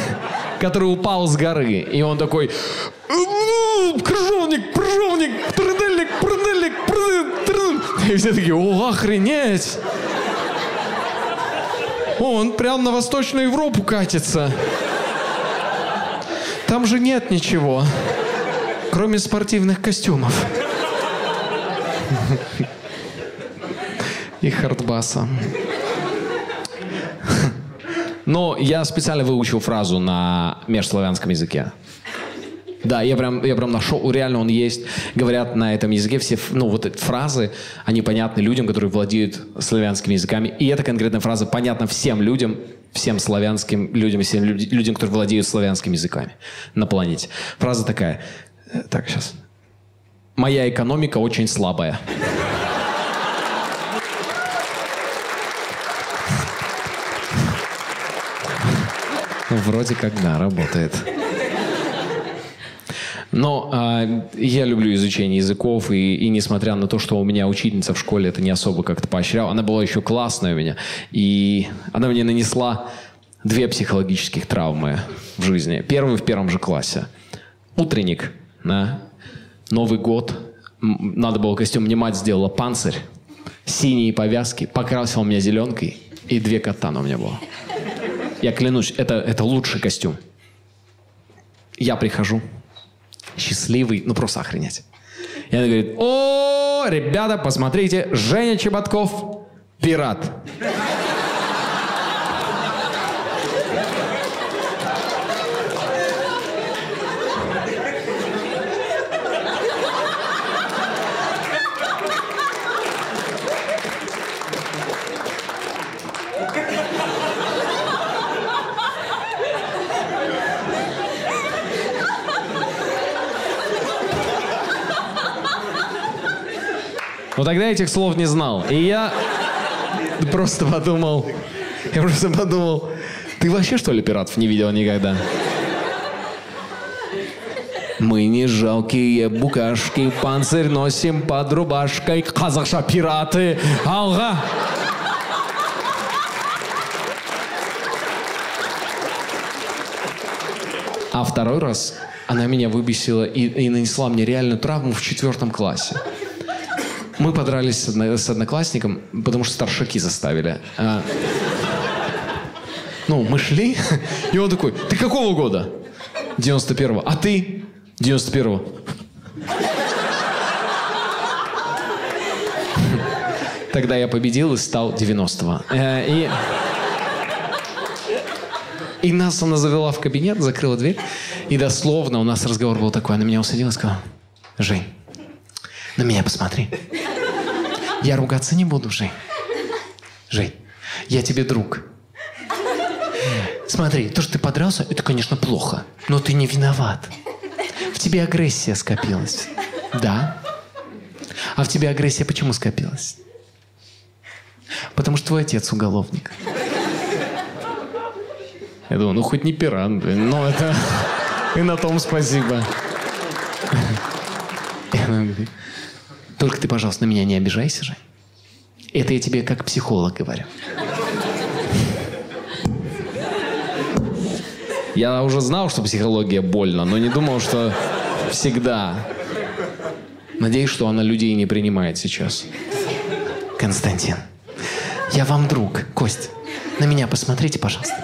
Speaker 1: который упал с горы. И он такой, крыжовник, прыжовник, трудельник, прудельник, прудельник. И все такие, охренеть. О, он прям на Восточную Европу катится. Там же нет ничего, кроме спортивных костюмов. И хардбаса. Но я специально выучил фразу на межславянском языке. Да, я прям, я прям нашел, реально он есть. Говорят на этом языке все, ну, вот эти фразы, они понятны людям, которые владеют славянскими языками. И эта конкретная фраза понятна всем людям, всем славянским людям, всем людям, которые владеют славянскими языками на планете. Фраза такая. Э, так, сейчас. Моя экономика очень слабая. Вроде как да, работает. Но э, я люблю изучение языков, и, и несмотря на то, что у меня учительница в школе это не особо как-то поощряла, она была еще классная у меня, и она мне нанесла две психологических травмы в жизни. Первый в первом же классе. Утренник, да, Новый год, надо было костюм, мне мать сделала панцирь, синие повязки, покрасила меня зеленкой, и две катана у меня было. Я клянусь, это, это лучший костюм. Я прихожу, счастливый, ну просто охренеть. И она говорит, о, ребята, посмотрите, Женя Чеботков, пират. Но тогда я этих слов не знал. И я просто подумал, я просто подумал, ты вообще что ли пиратов не видел никогда? Мы не жалкие букашки, панцирь носим под рубашкой. Казахша пираты, алга. А второй раз она меня выбесила и, и нанесла мне реальную травму в четвертом классе. Мы подрались с, одно, с одноклассником, потому что старшаки заставили. А, ну, мы шли, <laughs> и он такой, ты какого года? 91-го. А ты? 91-го. <laughs> Тогда я победил и стал 90-го. Э, и... И нас она завела в кабинет, закрыла дверь. И дословно у нас разговор был такой. Она меня усадила и сказала, Жень, на меня посмотри. Я ругаться не буду, Жень. Жень, я тебе друг. Смотри, то, что ты подрался, это, конечно, плохо. Но ты не виноват. В тебе агрессия скопилась. Да. А в тебе агрессия почему скопилась? Потому что твой отец уголовник. Я думаю, ну хоть не пират, но это... И на том спасибо. Только ты, пожалуйста, на меня не обижайся же. Это я тебе как психолог говорю. Я уже знал, что психология больно, но не думал, что всегда. Надеюсь, что она людей не принимает сейчас. Константин, я вам друг. Кость, на меня посмотрите, пожалуйста.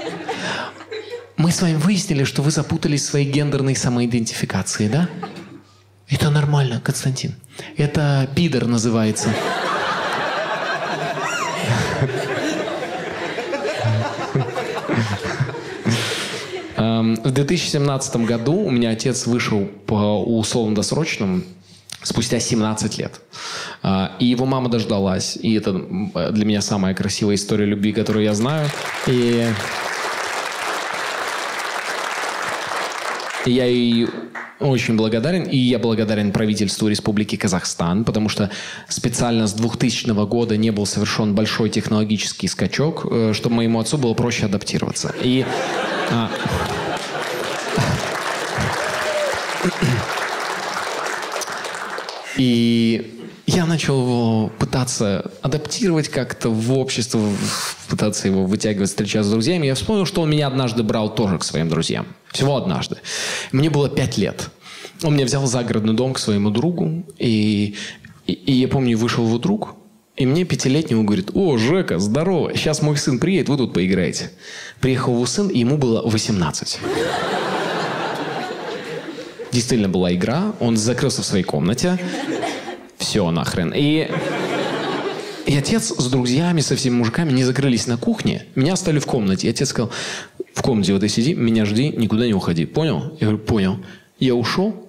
Speaker 1: Мы с вами выяснили, что вы запутались в своей гендерной самоидентификации, да? Это нормально, Константин. Это пидор называется. Эм, в 2017 году у меня отец вышел по условно-досрочному спустя 17 лет. А, и его мама дождалась. И это для меня самая красивая история любви, которую я знаю. И я ей очень благодарен. И я благодарен правительству Республики Казахстан, потому что специально с 2000 года не был совершен большой технологический скачок, э, чтобы моему отцу было проще адаптироваться. И... А, и я начал его пытаться адаптировать как-то в общество, пытаться его вытягивать, встречаться с друзьями. Я вспомнил, что он меня однажды брал тоже к своим друзьям. Всего однажды. Мне было пять лет. Он меня взял в загородный дом к своему другу. И, и, и я помню, вышел его друг. И мне пятилетнему говорит, о, Жека, здорово, сейчас мой сын приедет, вы тут поиграете. Приехал его сын, и ему было 18 действительно была игра, он закрылся в своей комнате, все нахрен. И, и отец с друзьями, со всеми мужиками не закрылись на кухне, меня оставили в комнате. И отец сказал, в комнате вот и сиди, меня жди, никуда не уходи. Понял? Я говорю, понял. Я ушел,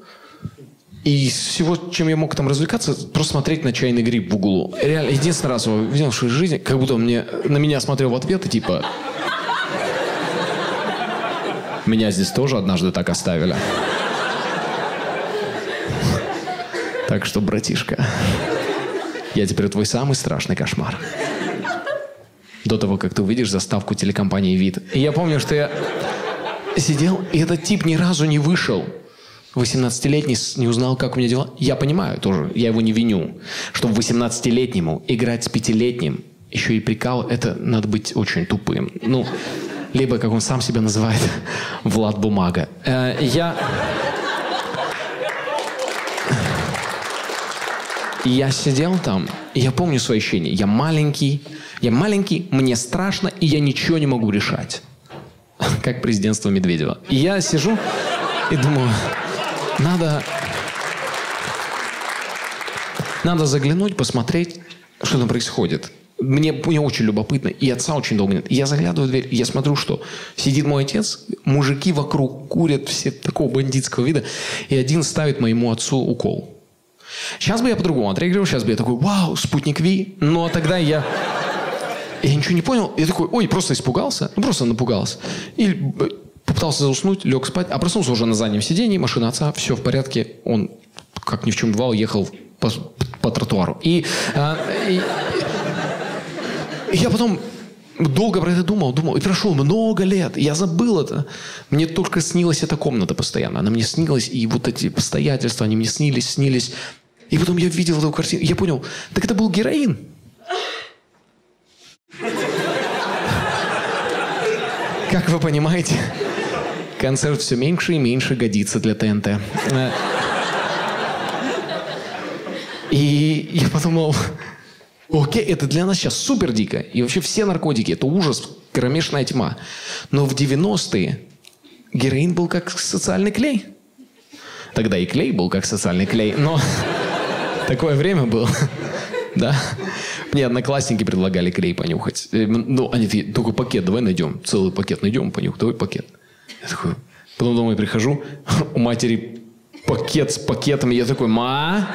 Speaker 1: и всего, чем я мог там развлекаться, просто смотреть на чайный гриб в углу. Реально, единственный раз его видел в жизни, как будто он мне, на меня смотрел в ответ и типа... Меня здесь тоже однажды так оставили. Так что, братишка, я теперь твой самый страшный кошмар. До того, как ты увидишь заставку телекомпании «Вид». И я помню, что я сидел, и этот тип ни разу не вышел. 18-летний не узнал, как у меня дела. Я понимаю тоже, я его не виню. Чтобы 18-летнему играть с пятилетним, еще и прикал, это надо быть очень тупым. Ну, либо, как он сам себя называет, <laughs> Влад Бумага. Э, я... И я сидел там, и я помню свои ощущения. Я маленький, я маленький, мне страшно, и я ничего не могу решать. <laughs> Как президентство Медведева. И я сижу и думаю, надо, надо заглянуть, посмотреть, что там происходит. Мне, мне очень любопытно, и отца очень долго нет. Я заглядываю в дверь, и я смотрю, что сидит мой отец, мужики вокруг курят, все такого бандитского вида, и один ставит моему отцу укол. Сейчас бы я по-другому отреагировал, сейчас бы я такой, вау, спутник Ви. Но тогда я... Я ничего не понял. Я такой, ой, просто испугался. Ну, просто напугался. И э, попытался заснуть, лег спать, а проснулся уже на заднем сидении, машина отца, все в порядке. Он, как ни в чем бывало, ехал по, по тротуару. И, а, и, и я потом долго про это думал, думал. И прошло много лет. Я забыл это. Мне только снилась эта комната постоянно. Она мне снилась, и вот эти обстоятельства, они мне снились, снились. И потом я видел эту картину, я понял, так это был героин. Как вы понимаете, концерт все меньше и меньше годится для ТНТ. И я подумал, окей, это для нас сейчас супер дико. И вообще все наркотики, это ужас, кромешная тьма. Но в 90-е героин был как социальный клей. Тогда и клей был как социальный клей, но Такое время было. <laughs> Да. Мне одноклассники предлагали клей понюхать. Э, ну, они такие, только пакет давай найдем. Целый пакет найдем, понюх, давай пакет. Я такой, потом домой прихожу, <laughs> у матери пакет с пакетом. Я такой, ма?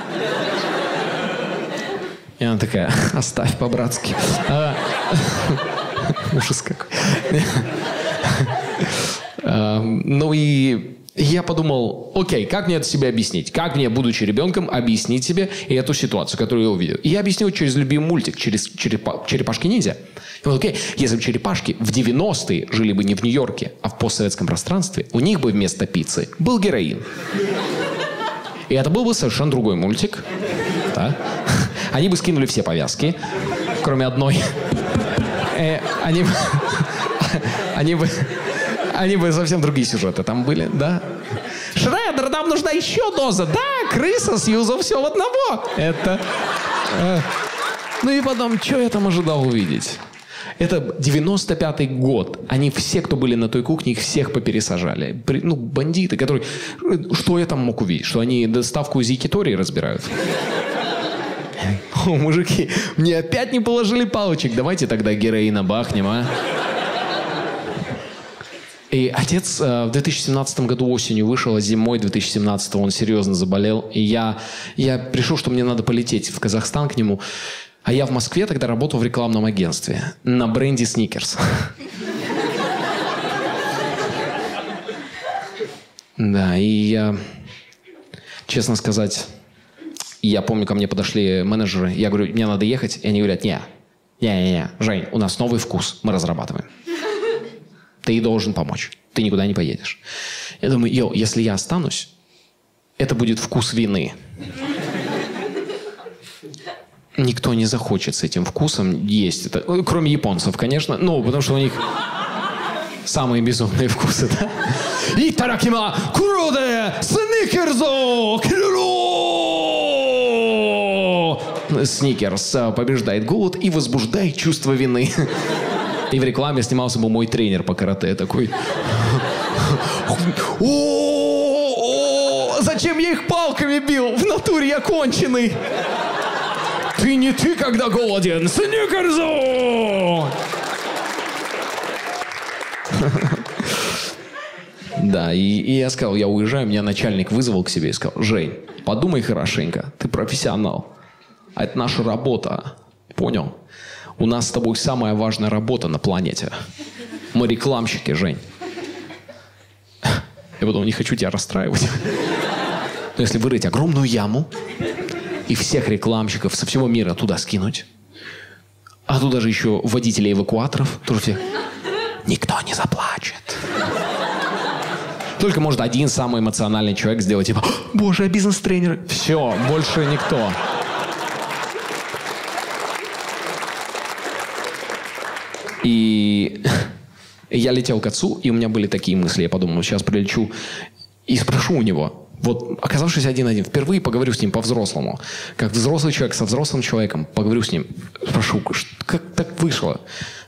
Speaker 1: И она такая, <laughs> оставь по-братски. А, ужас какой. А, ну и я подумал, окей, как мне это себе объяснить? Как мне, будучи ребенком, объяснить себе эту ситуацию, которую я увидел? И я объяснил через любимый мультик, через черепа, черепашки-ниндзя. И вот, окей, если бы черепашки в 90-е жили бы не в Нью-Йорке, а в постсоветском пространстве, у них бы вместо пиццы был героин. И это был бы совершенно другой мультик. Да? Они бы скинули все повязки, кроме одной. Э, они, <laughs> они бы они бы совсем другие сюжеты там были, да? Шредер, нам нужна еще доза. Да, крыса сьюзал все в одного. Это... Э, ну и потом, что я там ожидал увидеть? Это 95-й год. Они все, кто были на той кухне, их всех попересажали. Ну, бандиты, которые... Что я там мог увидеть? Что они доставку из Якитории разбирают? О, мужики, мне опять не положили палочек. Давайте тогда героина бахнем, а? И отец э, в 2017 году осенью вышел, а зимой 2017 он серьезно заболел. И я, я пришел, что мне надо полететь в Казахстан к нему. А я в Москве тогда работал в рекламном агентстве на бренде Сникерс. Да, и я, честно сказать, я помню, ко мне подошли менеджеры, я говорю, мне надо ехать, и они говорят, не, не, не, Жень, у нас новый вкус, мы разрабатываем. Ты должен помочь, ты никуда не поедешь. Я думаю, йоу, если я останусь, это будет вкус вины никто не захочет с этим вкусом есть это. Ну, кроме японцев, конечно. Ну, потому что у них самые безумные вкусы, да? Итаракима куроде сникерзо Сникерс а, побеждает голод и возбуждает чувство вины. И в рекламе снимался бы мой тренер по карате такой. <laughs> Зачем я их палками бил? В натуре я конченый. Ты не ты, когда голоден. Сникерзу! Да, и, и я сказал, я уезжаю, меня начальник вызвал к себе и сказал, Жень, подумай хорошенько, ты профессионал. А это наша работа. Понял? У нас с тобой самая важная работа на планете. Мы рекламщики, Жень. Я потом не хочу тебя расстраивать. Но если вырыть огромную яму, и всех рекламщиков со всего мира туда скинуть. А туда же еще водителей эвакуаторов. Тоже все. Никто не заплачет. Только может один самый эмоциональный человек сделать типа, боже, а бизнес-тренеры. Все, больше никто. И <laughs> я летел к отцу, и у меня были такие мысли. Я подумал, сейчас прилечу и спрошу у него, вот оказавшись один-один, впервые поговорю с ним по-взрослому. Как взрослый человек со взрослым человеком, поговорю с ним, спрошу, как так вышло?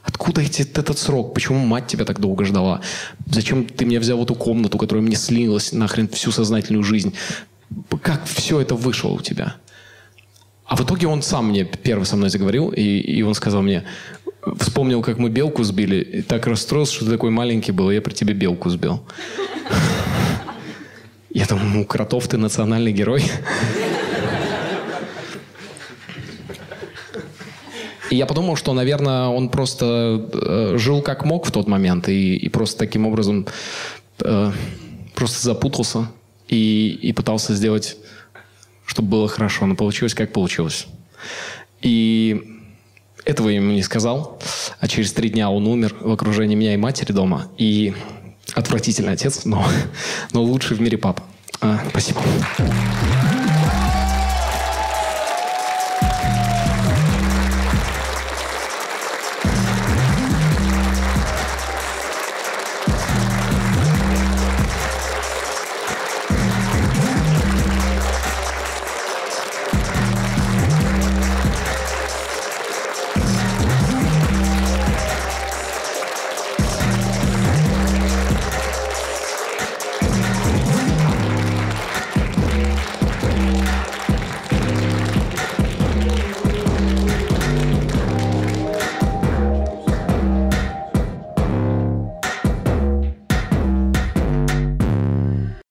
Speaker 1: Откуда эти, этот срок? Почему мать тебя так долго ждала? Зачем ты мне взял эту комнату, которая мне слилась нахрен всю сознательную жизнь? Как все это вышло у тебя? А в итоге он сам мне первый со мной заговорил, и, и он сказал мне, вспомнил, как мы белку сбили, и так расстроился, что ты такой маленький был, и я при тебе белку сбил. Я думаю, ну, Кротов, ты национальный герой. И я подумал, что, наверное, он просто э, жил как мог в тот момент и, и просто таким образом э, просто запутался и, и пытался сделать, чтобы было хорошо, но получилось как получилось. И этого я ему не сказал, а через три дня он умер в окружении меня и матери дома. И отвратительный отец, но, <laughs> но лучший в мире папа. А, спасибо.